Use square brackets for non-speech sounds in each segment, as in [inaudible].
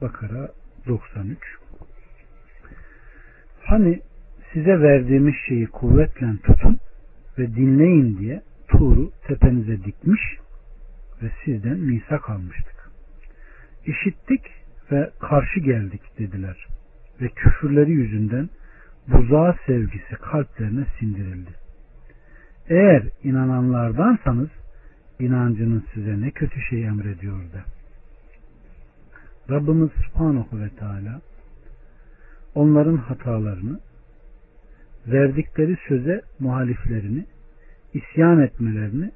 Bakara 93 Hani size verdiğimiz şeyi kuvvetle tutun ve dinleyin diye Tuğru tepenize dikmiş ve sizden misak almıştık. İşittik ve karşı geldik dediler ve küfürleri yüzünden buzağa sevgisi kalplerine sindirildi. Eğer inananlardansanız inancınız size ne kötü şey emrediyor da. Rabbimiz Subhanahu ve Teala onların hatalarını verdikleri söze muhaliflerini isyan etmelerini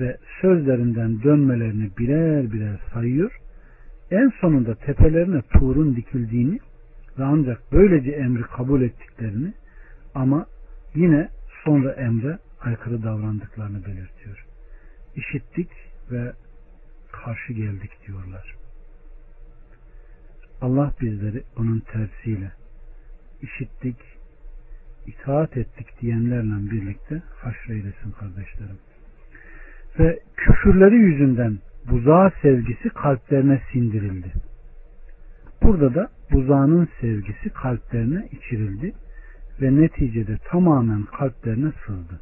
ve sözlerinden dönmelerini birer birer sayıyor. En sonunda tepelerine tuğrun dikildiğini ve ancak böylece emri kabul ettiklerini ama yine sonra emre aykırı davrandıklarını belirtiyor. İşittik ve karşı geldik diyorlar. Allah bizleri onun tersiyle işittik, itaat ettik diyenlerle birlikte haşreylesin kardeşlerim. Ve küfürleri yüzünden buzağa sevgisi kalplerine sindirildi. Burada da buzağının sevgisi kalplerine içirildi ve neticede tamamen kalplerine sızdı.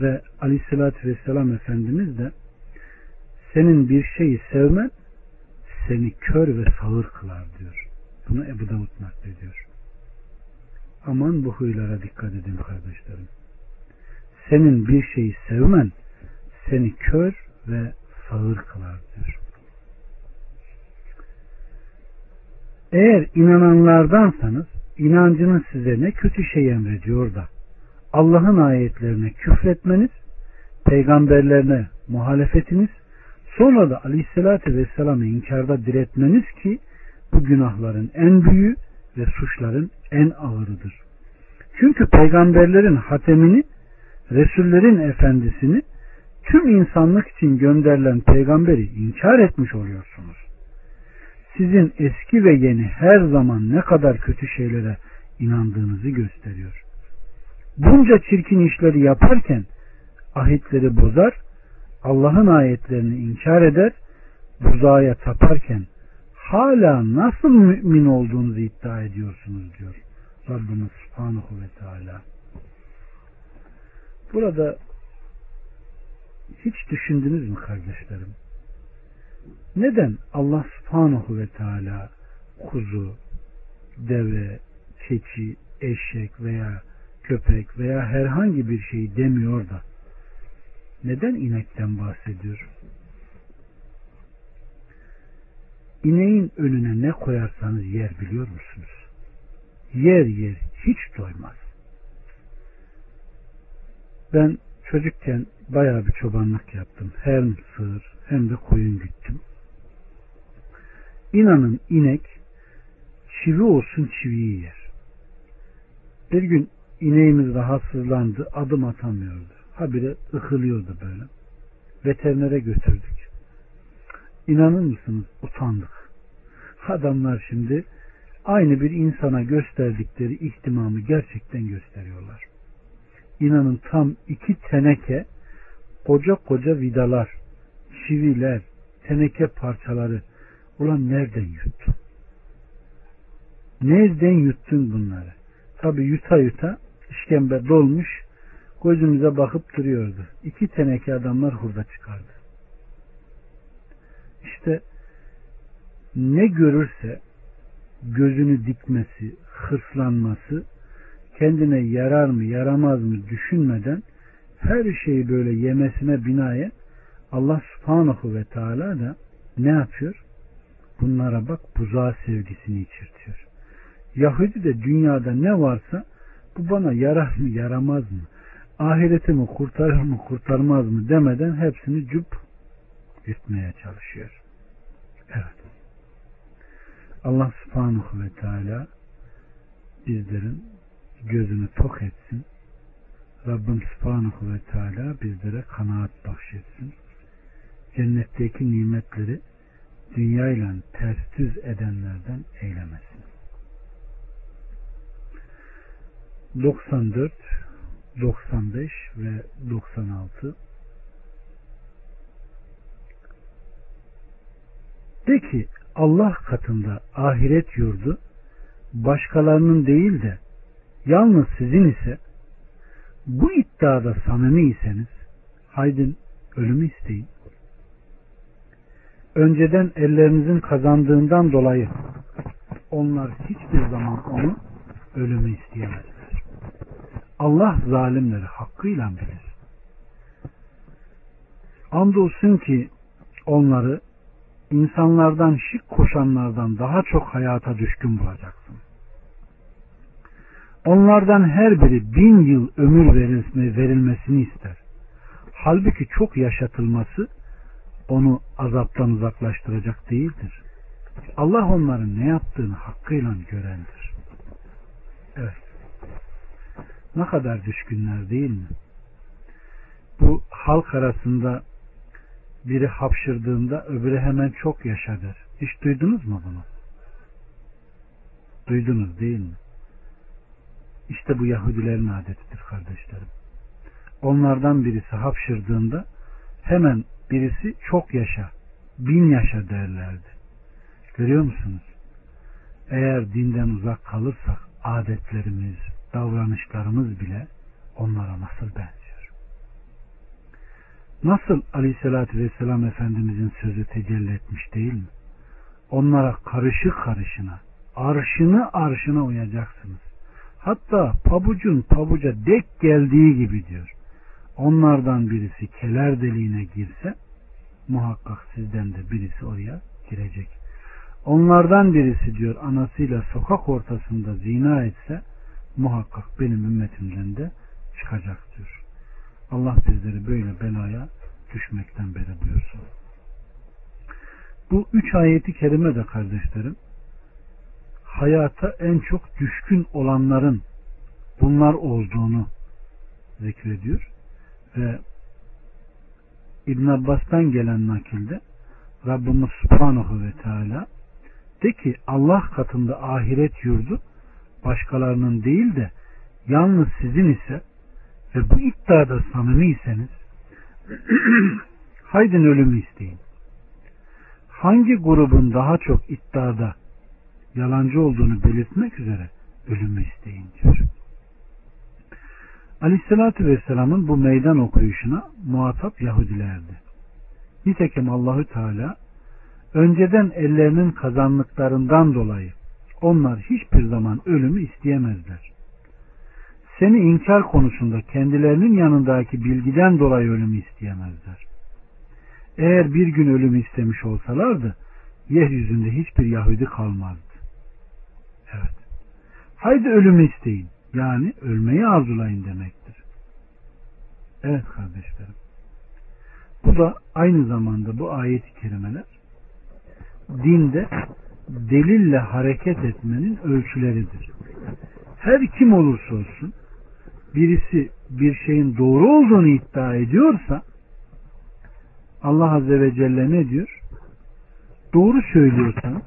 Ve aleyhissalatü vesselam Efendimiz de senin bir şeyi sevmen seni kör ve sağır kılar diyor. Bunu Ebu Davud naklediyor. Aman bu huylara dikkat edin kardeşlerim. Senin bir şeyi sevmen seni kör ve sağır kılar diyor. Eğer inananlardansanız inancınız size ne kötü şey emrediyor da Allah'ın ayetlerine küfretmeniz, peygamberlerine muhalefetiniz, sonra da aleyhissalatü vesselam'ı inkarda diretmeniz ki bu günahların en büyüğü ve suçların en ağırıdır. Çünkü peygamberlerin hatemini, Resullerin efendisini, tüm insanlık için gönderilen peygamberi inkar etmiş oluyorsunuz. Sizin eski ve yeni her zaman ne kadar kötü şeylere inandığınızı gösteriyor. Bunca çirkin işleri yaparken ahitleri bozar, Allah'ın ayetlerini inkar eder, buzağa taparken hala nasıl mümin olduğunuzu iddia ediyorsunuz diyor Rabbimiz Subhanahu ve Teala. Burada hiç düşündünüz mü kardeşlerim? Neden Allah Subhanahu ve Teala kuzu, deve, keçi, eşek veya köpek veya herhangi bir şey demiyor da neden inekten bahsediyor? İneğin önüne ne koyarsanız yer biliyor musunuz? Yer yer hiç doymaz. Ben çocukken bayağı bir çobanlık yaptım. Hem sığır hem de koyun güttüm. İnanın inek çivi olsun çiviyi yer. Bir gün ineğimiz rahatsızlandı, adım atamıyordu. Habire ıkılıyordu böyle. Veterinere götürdük. İnanır mısınız? Utandık. Adamlar şimdi aynı bir insana gösterdikleri ihtimamı gerçekten gösteriyorlar. İnanın tam iki teneke koca koca vidalar, çiviler, teneke parçaları ulan nereden yuttun? Nereden yuttun bunları? Tabi yuta yuta işkembe dolmuş gözümüze bakıp duruyordu. İki teneke adamlar hurda çıkardı. İşte ne görürse gözünü dikmesi, hırslanması, kendine yarar mı yaramaz mı düşünmeden her şeyi böyle yemesine binaen Allah subhanahu ve teala da ne yapıyor? Bunlara bak buzağı sevgisini içirtiyor. Yahudi de dünyada ne varsa bu bana yarar mı yaramaz mı? Ahiretimi kurtarır mı kurtarmaz mı demeden hepsini cüp yutmaya çalışıyor. Evet. Allah subhanahu ve teala bizlerin gözünü tok etsin. Rabbim subhanahu ve teala bizlere kanaat bahşetsin. Cennetteki nimetleri dünyayla ters düz edenlerden eylemesin. 94 95 ve 96 De ki Allah katında ahiret yurdu başkalarının değil de yalnız sizin ise bu iddiada samimiyseniz haydin ölümü isteyin. Önceden ellerinizin kazandığından dolayı onlar hiçbir zaman onu ölümü isteyemezler. Allah zalimleri hakkıyla bilir. Andolsun ki onları insanlardan şirk koşanlardan daha çok hayata düşkün bulacaksın. Onlardan her biri bin yıl ömür verilmesini ister. Halbuki çok yaşatılması onu azaptan uzaklaştıracak değildir. Allah onların ne yaptığını hakkıyla görendir. Evet. Ne kadar düşkünler değil mi? Bu halk arasında biri hapşırdığında öbürü hemen çok yaşa der. Hiç duydunuz mu bunu? Duydunuz değil mi? İşte bu Yahudilerin adetidir kardeşlerim. Onlardan birisi hapşırdığında hemen birisi çok yaşa, bin yaşa derlerdi. Görüyor musunuz? Eğer dinden uzak kalırsak adetlerimiz, davranışlarımız bile onlara nasıl benziyor? Nasıl Aleyhisselatü Vesselam Efendimizin sözü tecelli etmiş değil mi? Onlara karışık karışına, arşını arşına uyacaksınız. Hatta pabucun pabuca dek geldiği gibi diyor. Onlardan birisi keler deliğine girse muhakkak sizden de birisi oraya girecek. Onlardan birisi diyor anasıyla sokak ortasında zina etse muhakkak benim ümmetimden de çıkacak diyor. Allah bizleri böyle belaya düşmekten beri buyursun. Bu üç ayeti kerime de kardeşlerim hayata en çok düşkün olanların bunlar olduğunu zikrediyor ve İbn Abbas'tan gelen nakilde Rabbimiz Subhanahu ve Teala de ki Allah katında ahiret yurdu başkalarının değil de yalnız sizin ise ve bu iddiada samimiyseniz [clears throat] haydin ölümü isteyin. Hangi grubun daha çok iddiada yalancı olduğunu belirtmek üzere ölümü isteyin diyor. Aleyhissalatü Vesselam'ın bu meydan okuyuşuna muhatap Yahudilerdi. Nitekim Allahü Teala önceden ellerinin kazanlıklarından dolayı onlar hiçbir zaman ölümü isteyemezler. Seni inkar konusunda kendilerinin yanındaki bilgiden dolayı ölümü isteyemezler. Eğer bir gün ölümü istemiş olsalardı yeryüzünde hiçbir Yahudi kalmazdı. Evet. Haydi ölümü isteyin. Yani ölmeyi arzulayın demektir. Evet kardeşlerim. Bu da aynı zamanda bu ayet-i kerimeler dinde delille hareket etmenin ölçüleridir. Her kim olursa olsun birisi bir şeyin doğru olduğunu iddia ediyorsa Allah Azze ve Celle ne diyor? Doğru söylüyorsanız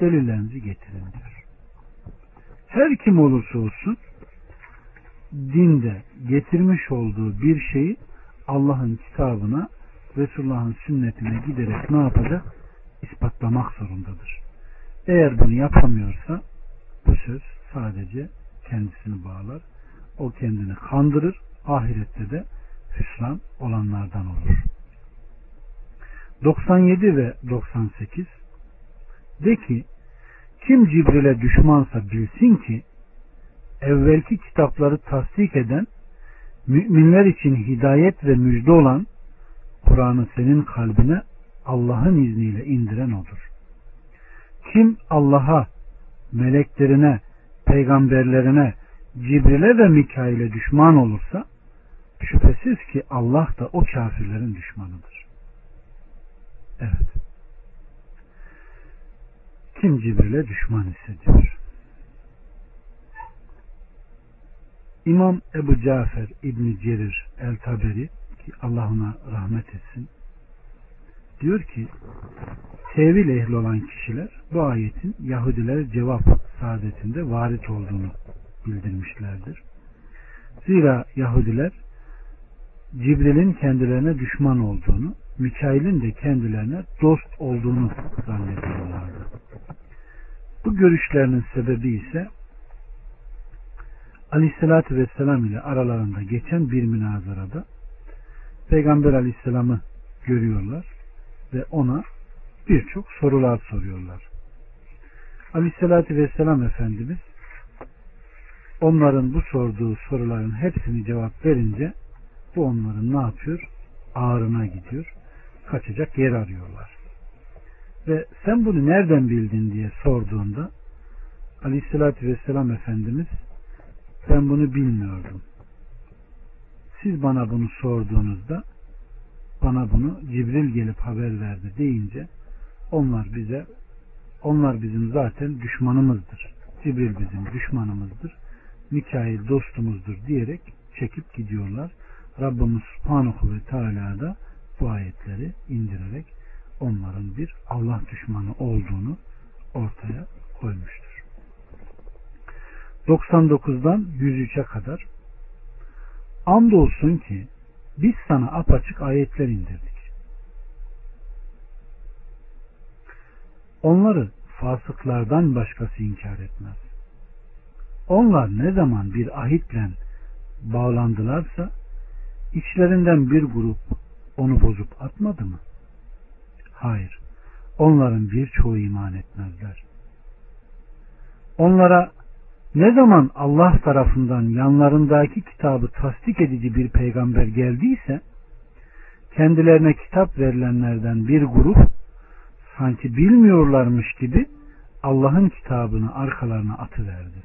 delillerinizi getirin diyor. Her kim olursa olsun dinde getirmiş olduğu bir şeyi Allah'ın kitabına Resulullah'ın sünnetine giderek ne yapacak? ispatlamak zorundadır. Eğer bunu yapamıyorsa bu söz sadece kendisini bağlar. O kendini kandırır. Ahirette de hüsran olanlardan olur. 97 ve 98 De ki kim Cibril'e düşmansa bilsin ki evvelki kitapları tasdik eden müminler için hidayet ve müjde olan Kur'an'ı senin kalbine Allah'ın izniyle indiren odur. Kim Allah'a, meleklerine, peygamberlerine, Cibril'e ve Mikail'e düşman olursa şüphesiz ki Allah da o kafirlerin düşmanıdır. Evet. Kim Cibril'e düşman hissediyor? İmam Ebu Cafer İbni Cerir El Taberi ki Allah ona rahmet etsin diyor ki tevil ehli olan kişiler bu ayetin Yahudilere cevap saadetinde varit olduğunu bildirmişlerdir. Zira Yahudiler Cibril'in kendilerine düşman olduğunu, Mikail'in de kendilerine dost olduğunu zannediyorlardı. görüşlerinin sebebi ise Aleyhisselatü Vesselam ile aralarında geçen bir münazarada Peygamber Aleyhisselam'ı görüyorlar ve ona birçok sorular soruyorlar. Aleyhisselatü Vesselam Efendimiz onların bu sorduğu soruların hepsini cevap verince bu onların ne yapıyor? Ağrına gidiyor. Kaçacak yer arıyorlar. Ve sen bunu nereden bildin diye sorduğunda Aleyhisselatü Vesselam Efendimiz ben bunu bilmiyordum. Siz bana bunu sorduğunuzda bana bunu Cibril gelip haber verdi deyince onlar bize onlar bizim zaten düşmanımızdır. Cibril bizim düşmanımızdır. Mikail dostumuzdur diyerek çekip gidiyorlar. Rabbimiz Subhanahu ve Teala da bu ayetleri indirerek onların bir Allah düşmanı olduğunu ortaya koymuştur. 99'dan 103'e kadar andolsun ki biz sana apaçık ayetler indirdik. Onları fasıklardan başkası inkar etmez. Onlar ne zaman bir ahitle bağlandılarsa içlerinden bir grup onu bozup atmadı mı? Hayır. Onların birçoğu iman etmezler. Onlara ne zaman Allah tarafından yanlarındaki kitabı tasdik edici bir peygamber geldiyse kendilerine kitap verilenlerden bir grup sanki bilmiyorlarmış gibi Allah'ın kitabını arkalarına atıverdi.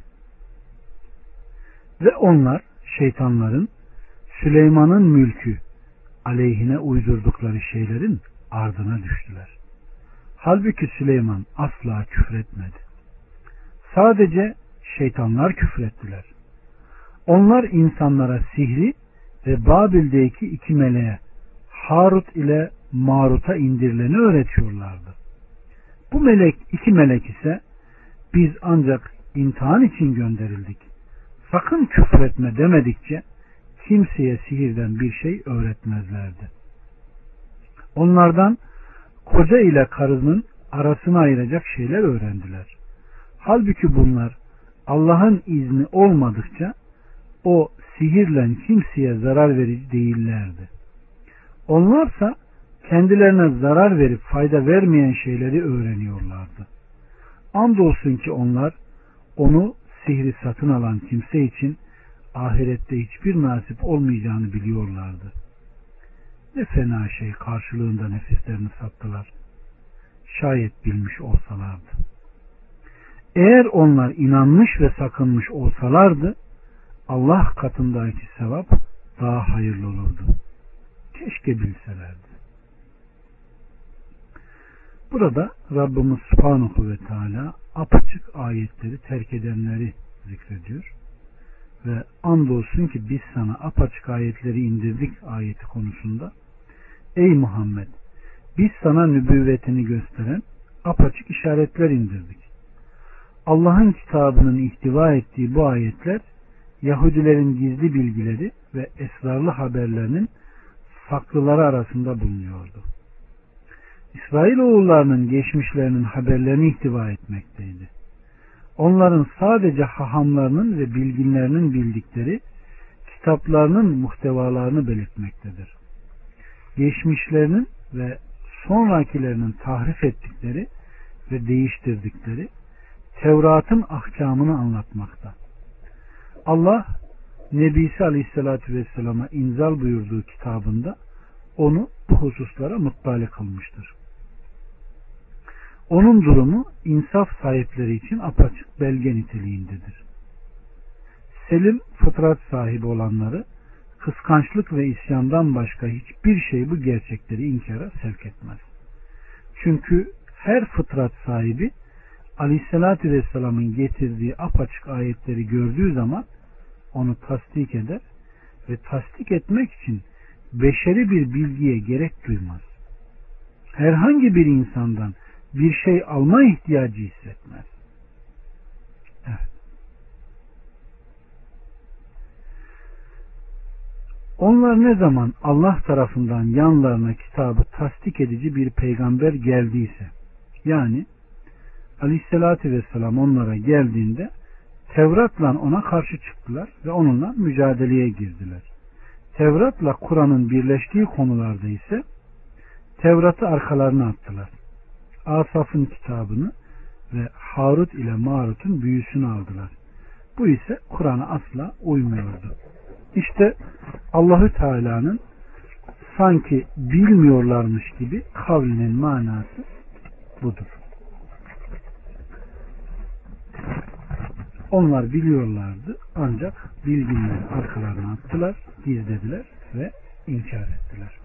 Ve onlar şeytanların Süleyman'ın mülkü aleyhine uydurdukları şeylerin ardına düştüler. Halbuki Süleyman asla küfretmedi. Sadece şeytanlar küfrettiler. Onlar insanlara sihri ve Babil'deki iki meleğe Harut ile Marut'a indirileni öğretiyorlardı. Bu melek, iki melek ise biz ancak imtihan için gönderildik. Sakın küfretme demedikçe kimseye sihirden bir şey öğretmezlerdi. Onlardan koca ile karının arasını ayıracak şeyler öğrendiler. Halbuki bunlar Allah'ın izni olmadıkça o sihirle kimseye zarar verici değillerdi. Onlarsa kendilerine zarar verip fayda vermeyen şeyleri öğreniyorlardı. Andolsun ki onlar onu sihri satın alan kimse için ahirette hiçbir nasip olmayacağını biliyorlardı. Ne fena şey karşılığında nefislerini sattılar. Şayet bilmiş olsalardı. Eğer onlar inanmış ve sakınmış olsalardı Allah katındaki sevap daha hayırlı olurdu. Keşke bilselerdi. Burada Rabbimiz Subhanahu ve Teala apaçık ayetleri terk edenleri zikrediyor. Ve andolsun ki biz sana apaçık ayetleri indirdik ayeti konusunda. Ey Muhammed biz sana nübüvvetini gösteren apaçık işaretler indirdik. Allah'ın kitabının ihtiva ettiği bu ayetler Yahudilerin gizli bilgileri ve esrarlı haberlerinin saklıları arasında bulunuyordu. İsrail oğullarının geçmişlerinin haberlerini ihtiva etmekteydi. Onların sadece hahamlarının ve bilginlerinin bildikleri kitaplarının muhtevalarını belirtmektedir. Geçmişlerinin ve sonrakilerinin tahrif ettikleri ve değiştirdikleri Tevrat'ın ahkamını anlatmakta. Allah Nebisi Aleyhisselatü Vesselam'a inzal buyurduğu kitabında onu bu hususlara muttali kılmıştır. Onun durumu insaf sahipleri için apaçık belge niteliğindedir. Selim fıtrat sahibi olanları kıskançlık ve isyandan başka hiçbir şey bu gerçekleri inkara sevk etmez. Çünkü her fıtrat sahibi Aleyhisselatü Vesselam'ın getirdiği apaçık ayetleri gördüğü zaman onu tasdik eder ve tasdik etmek için beşeri bir bilgiye gerek duymaz. Herhangi bir insandan bir şey alma ihtiyacı hissetmez. Onlar ne zaman Allah tarafından yanlarına kitabı tasdik edici bir peygamber geldiyse yani Aleyhisselatü Vesselam onlara geldiğinde Tevrat'la ona karşı çıktılar ve onunla mücadeleye girdiler. Tevrat'la Kur'an'ın birleştiği konularda ise Tevrat'ı arkalarına attılar. Asaf'ın kitabını ve Harut ile Marut'un büyüsünü aldılar. Bu ise Kur'an'a asla uymuyordu. İşte Allahü Teala'nın sanki bilmiyorlarmış gibi kavlinin manası budur. Onlar biliyorlardı ancak bilginleri arkalarına attılar, gizlediler ve inkar ettiler.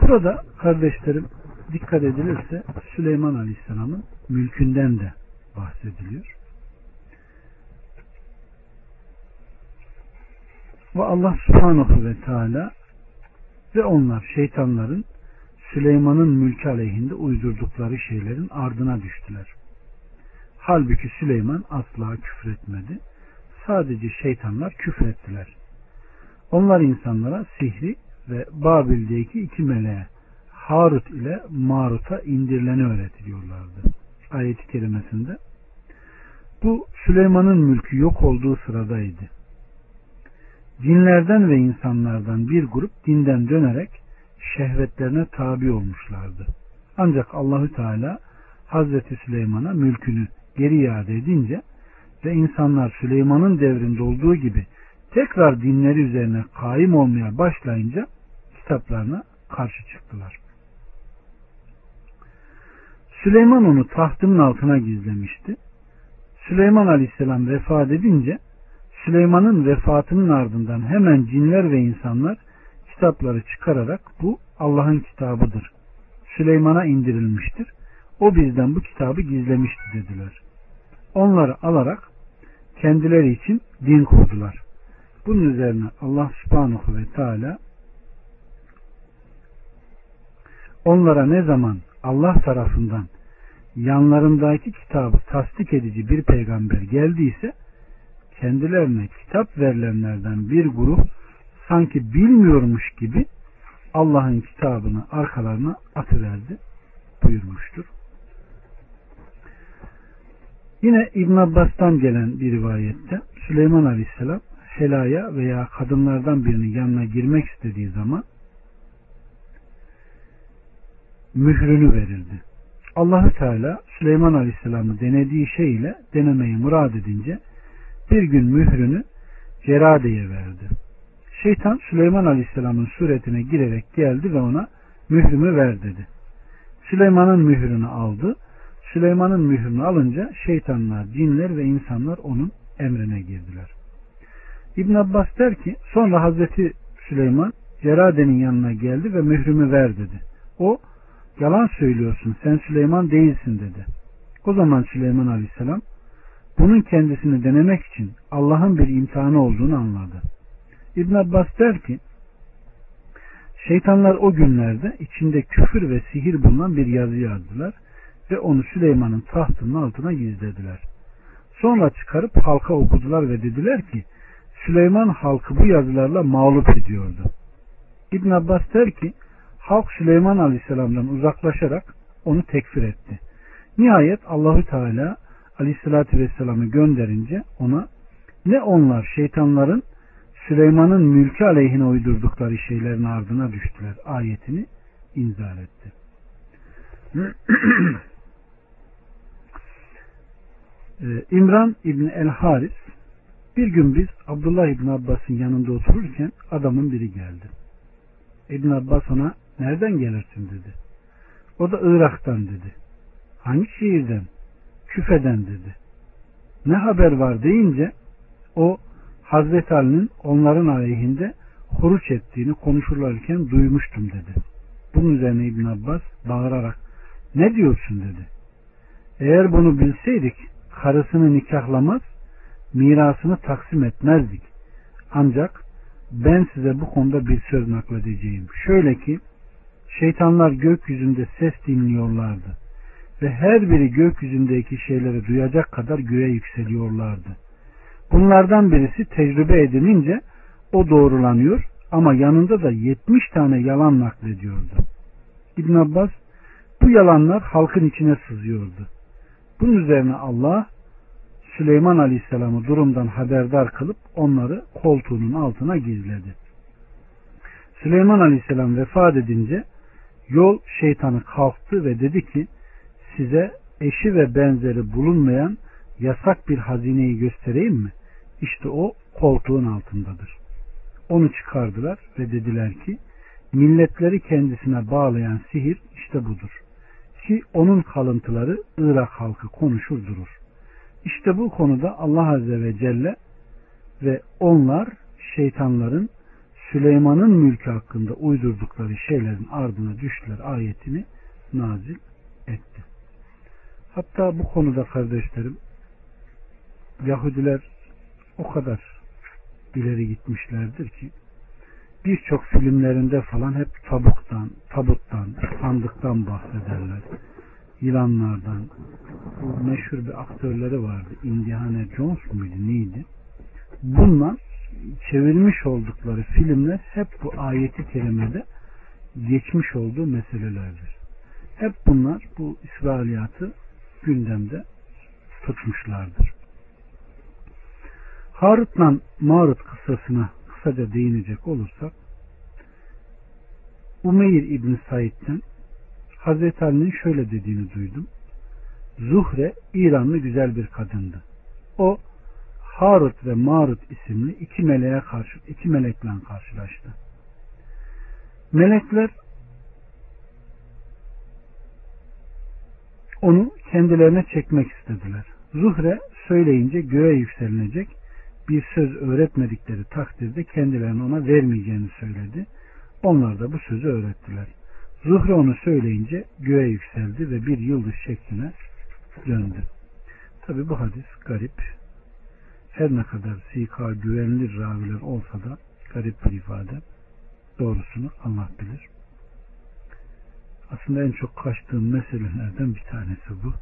Burada kardeşlerim dikkat edilirse Süleyman Aleyhisselam'ın mülkünden de bahsediliyor. Ve Allah Subhanahu ve Teala ve onlar şeytanların Süleyman'ın mülkü aleyhinde uydurdukları şeylerin ardına düştüler. Halbuki Süleyman asla küfretmedi. Sadece şeytanlar küfrettiler. Onlar insanlara sihri ve Babil'deki iki meleğe Harut ile Marut'a indirileni öğretiliyorlardı. Ayet-i kerimesinde bu Süleyman'ın mülkü yok olduğu sıradaydı. Cinlerden ve insanlardan bir grup dinden dönerek şehvetlerine tabi olmuşlardı. Ancak Allahü Teala Hazreti Süleyman'a mülkünü geri iade edince ve insanlar Süleyman'ın devrinde olduğu gibi tekrar dinleri üzerine kaim olmaya başlayınca kitaplarına karşı çıktılar. Süleyman onu tahtının altına gizlemişti. Süleyman Aleyhisselam vefat edince Süleyman'ın vefatının ardından hemen cinler ve insanlar kitapları çıkararak bu Allah'ın kitabıdır. Süleyman'a indirilmiştir. O bizden bu kitabı gizlemişti dediler. Onları alarak kendileri için din kurdular. Bunun üzerine Allah subhanahu ve teala onlara ne zaman Allah tarafından yanlarındaki kitabı tasdik edici bir peygamber geldiyse kendilerine kitap verilenlerden bir grup sanki bilmiyormuş gibi Allah'ın kitabını arkalarına atıverdi buyurmuştur. Yine İbn Abbas'tan gelen bir rivayette Süleyman Aleyhisselam helaya veya kadınlardan birinin yanına girmek istediği zaman mührünü verildi. Allahü Teala Süleyman Aleyhisselam'ı denediği şey ile denemeyi murad edince bir gün mührünü Cerade'ye verdi. Şeytan Süleyman Aleyhisselam'ın suretine girerek geldi ve ona mührümü ver dedi. Süleyman'ın mührünü aldı. Süleyman'ın mührünü alınca şeytanlar, cinler ve insanlar onun emrine girdiler. İbn Abbas der ki sonra Hazreti Süleyman Cerade'nin yanına geldi ve mührümü ver dedi. O yalan söylüyorsun sen Süleyman değilsin dedi. O zaman Süleyman Aleyhisselam bunun kendisini denemek için Allah'ın bir imtihanı olduğunu anladı. İbn Abbas der ki şeytanlar o günlerde içinde küfür ve sihir bulunan bir yazı yazdılar ve onu Süleyman'ın tahtının altına gizlediler. Sonra çıkarıp halka okudular ve dediler ki Süleyman halkı bu yazılarla mağlup ediyordu. İbn Abbas der ki halk Süleyman Aleyhisselam'dan uzaklaşarak onu tekfir etti. Nihayet Allahü Teala Aleyhisselatü Vesselam'ı gönderince ona ne onlar şeytanların Süleyman'ın mülkü aleyhine uydurdukları şeylerin ardına düştüler ayetini inzal etti. [clears throat] Ee, İmran İbni El Haris bir gün biz Abdullah İbni Abbas'ın yanında otururken adamın biri geldi. İbn Abbas ona nereden gelirsin dedi. O da Irak'tan dedi. Hangi şehirden? Küfeden dedi. Ne haber var deyince o Hazreti Ali'nin onların aleyhinde huruç ettiğini konuşurlarken duymuştum dedi. Bunun üzerine İbn Abbas bağırarak ne diyorsun dedi. Eğer bunu bilseydik karısını nikahlamaz mirasını taksim etmezdik. Ancak ben size bu konuda bir söz nakledeceğim. Şöyle ki şeytanlar gökyüzünde ses dinliyorlardı ve her biri gökyüzündeki şeyleri duyacak kadar göğe yükseliyorlardı. Bunlardan birisi tecrübe edinince o doğrulanıyor ama yanında da 70 tane yalan naklediyordu. İbn Abbas Bu yalanlar halkın içine sızıyordu. Bunun üzerine Allah Süleyman Aleyhisselam'ı durumdan haberdar kılıp onları koltuğunun altına gizledi. Süleyman Aleyhisselam vefat edince yol şeytanı kalktı ve dedi ki size eşi ve benzeri bulunmayan yasak bir hazineyi göstereyim mi? İşte o koltuğun altındadır. Onu çıkardılar ve dediler ki milletleri kendisine bağlayan sihir işte budur. Ki onun kalıntıları Irak halkı konuşur durur. İşte bu konuda Allah Azze ve Celle ve onlar şeytanların Süleyman'ın mülkü hakkında uydurdukları şeylerin ardına düştüler ayetini nazil etti. Hatta bu konuda kardeşlerim Yahudiler o kadar ileri gitmişlerdir ki birçok filmlerinde falan hep tabuktan, tabuttan, sandıktan bahsederler. Yılanlardan. Bu meşhur bir aktörleri vardı. Indiana Jones muydu neydi? Bunlar çevirmiş oldukları filmler hep bu ayeti kerimede geçmiş olduğu meselelerdir. Hep bunlar bu İsrailiyatı gündemde tutmuşlardır. Harut'la Marut kıssasına kısaca değinecek olursak Umeyr İbni Said'den Hazreti Ali'nin şöyle dediğini duydum. Zuhre İranlı güzel bir kadındı. O Harut ve Marut isimli iki meleğe karşı iki melekle karşılaştı. Melekler onu kendilerine çekmek istediler. Zuhre söyleyince göğe yükselinecek bir söz öğretmedikleri takdirde kendilerini ona vermeyeceğini söyledi. Onlar da bu sözü öğrettiler. Zuhre onu söyleyince göğe yükseldi ve bir yıldız şekline döndü. Tabi bu hadis garip. Her ne kadar sika güvenilir raviler olsa da garip bir ifade. Doğrusunu Allah bilir. Aslında en çok kaçtığım meselelerden bir tanesi bu.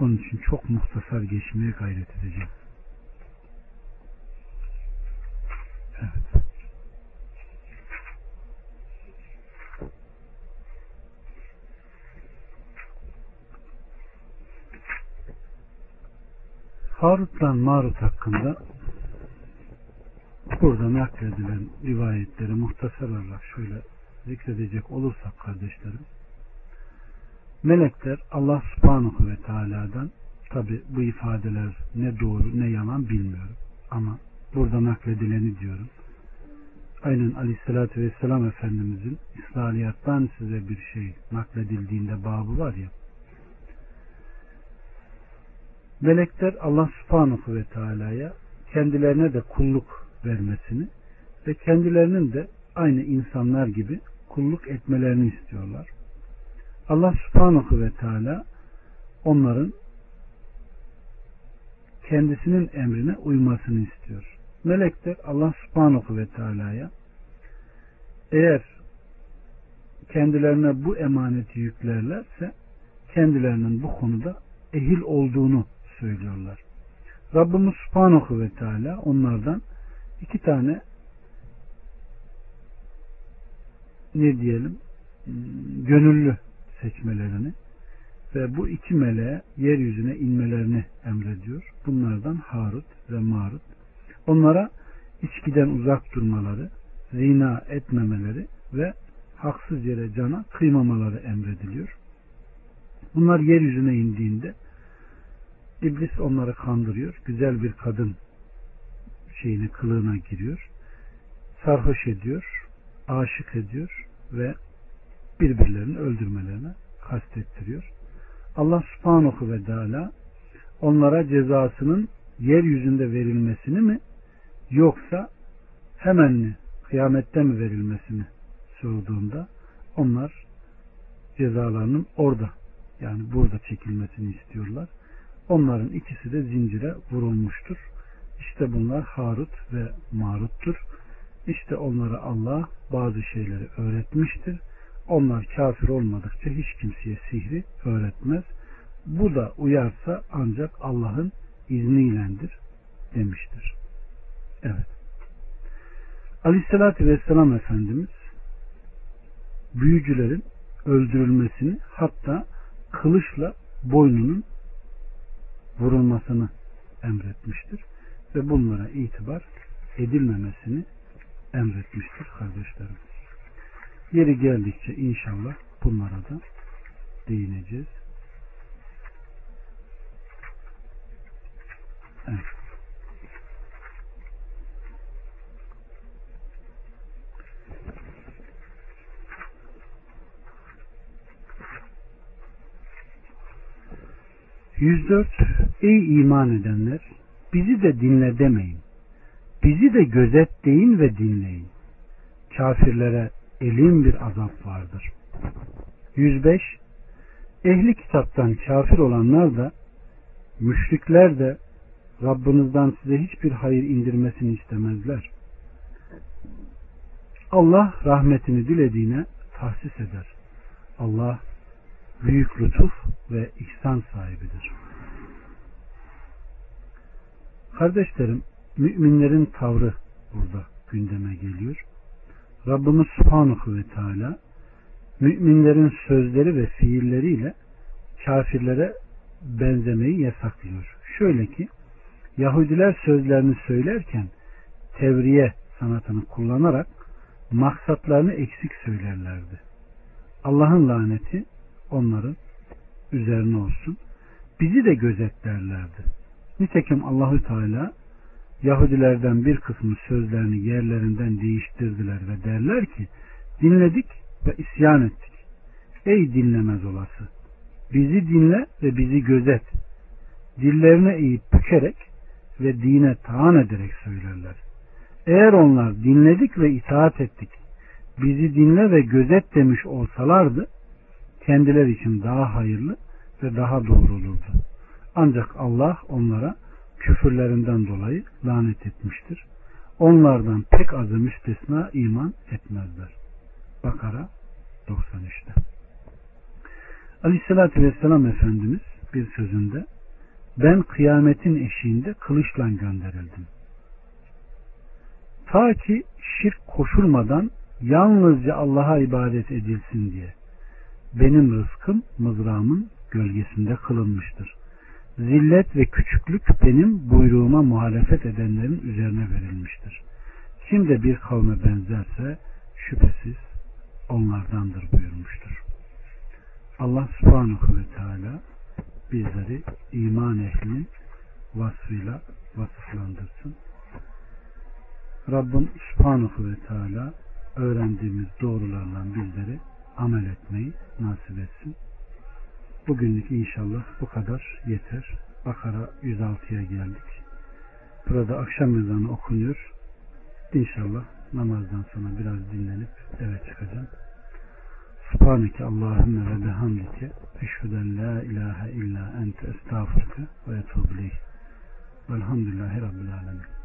Onun için çok muhtasar geçmeye gayret edeceğim. Evet. Harut'la Marut hakkında burada nakledilen rivayetleri muhtasar olarak şöyle zikredecek olursak kardeşlerim melekler Allah subhanahu ve teala'dan tabi bu ifadeler ne doğru ne yalan bilmiyorum ama burada nakledileni diyorum. Aynen aleyhissalatü vesselam efendimizin İsrailiyattan size bir şey nakledildiğinde babı var ya melekler Allah subhanahu ve teala'ya kendilerine de kulluk vermesini ve kendilerinin de aynı insanlar gibi kulluk etmelerini istiyorlar. Allah subhanahu ve teala onların kendisinin emrine uymasını istiyor. Melekler Allah subhanahu ve teala'ya eğer kendilerine bu emaneti yüklerlerse kendilerinin bu konuda ehil olduğunu söylüyorlar. Rabbimiz Subhanahu ve Teala onlardan iki tane ne diyelim gönüllü seçmelerini ve bu iki meleğe yeryüzüne inmelerini emrediyor. Bunlardan Harut ve Marut. Onlara içkiden uzak durmaları, zina etmemeleri ve haksız yere cana kıymamaları emrediliyor. Bunlar yeryüzüne indiğinde İblis onları kandırıyor. Güzel bir kadın şeyini kılığına giriyor. Sarhoş ediyor. Aşık ediyor ve birbirlerini öldürmelerine kastettiriyor. Allah subhanahu ve teala onlara cezasının yeryüzünde verilmesini mi yoksa hemen mi kıyamette mi verilmesini sorduğunda onlar cezalarının orada yani burada çekilmesini istiyorlar. Onların ikisi de zincire vurulmuştur. İşte bunlar Harut ve Marut'tur. İşte onlara Allah bazı şeyleri öğretmiştir. Onlar kafir olmadıkça hiç kimseye sihri öğretmez. Bu da uyarsa ancak Allah'ın izniylendir demiştir. Evet. Aleyhissalatü Vesselam Efendimiz büyücülerin öldürülmesini hatta kılıçla boynunun vurulmasını emretmiştir. Ve bunlara itibar edilmemesini emretmiştir kardeşlerim. Yeri geldikçe inşallah bunlara da değineceğiz. Evet. Yüz dört Ey iman edenler bizi de dinle demeyin. Bizi de gözet deyin ve dinleyin. Kafirlere elin bir azap vardır. 105 Ehli kitaptan kafir olanlar da müşrikler de Rabbinizden size hiçbir hayır indirmesini istemezler. Allah rahmetini dilediğine tahsis eder. Allah büyük lütuf ve ihsan sahibidir. Kardeşlerim, müminlerin tavrı burada gündeme geliyor. Rabbimiz Subhanahu ve Teala müminlerin sözleri ve fiilleriyle kafirlere benzemeyi yasaklıyor. Şöyle ki Yahudiler sözlerini söylerken tevriye sanatını kullanarak maksatlarını eksik söylerlerdi. Allah'ın laneti onların üzerine olsun. Bizi de gözetlerlerdi. Nitekim Allahü Teala Yahudilerden bir kısmı sözlerini yerlerinden değiştirdiler ve derler ki dinledik ve isyan ettik. Ey dinlemez olası! Bizi dinle ve bizi gözet. Dillerine eğip bükerek ve dine taan ederek söylerler. Eğer onlar dinledik ve itaat ettik, bizi dinle ve gözet demiş olsalardı, kendiler için daha hayırlı ve daha doğru olurdu. Ancak Allah onlara küfürlerinden dolayı lanet etmiştir. Onlardan pek azı müstesna iman etmezler. Bakara 93'te. Aleyhissalatü Vesselam Efendimiz bir sözünde ben kıyametin eşiğinde kılıçla gönderildim. Ta ki şirk koşulmadan yalnızca Allah'a ibadet edilsin diye. Benim rızkım mızrağımın gölgesinde kılınmıştır. Zillet ve küçüklük benim buyruğuma muhalefet edenlerin üzerine verilmiştir. Kim de bir kavme benzerse şüphesiz onlardandır buyurmuştur. Allah subhanahu ve teala bizleri iman ehlinin vasfıyla vasıflandırsın. Rabbim subhanahu ve teala öğrendiğimiz doğrularla bizleri amel etmeyi nasip etsin. Bugünlük inşallah bu kadar yeter. Bakara 106'ya geldik. Burada akşam ezanı okunuyor. İnşallah namazdan sonra biraz dinlenip eve çıkacağım. Subhaneke Allahümme ve bihamdike eşheden la ilahe illa ente estağfurke ve etubuleyh. Velhamdülillahi Rabbil Alemin.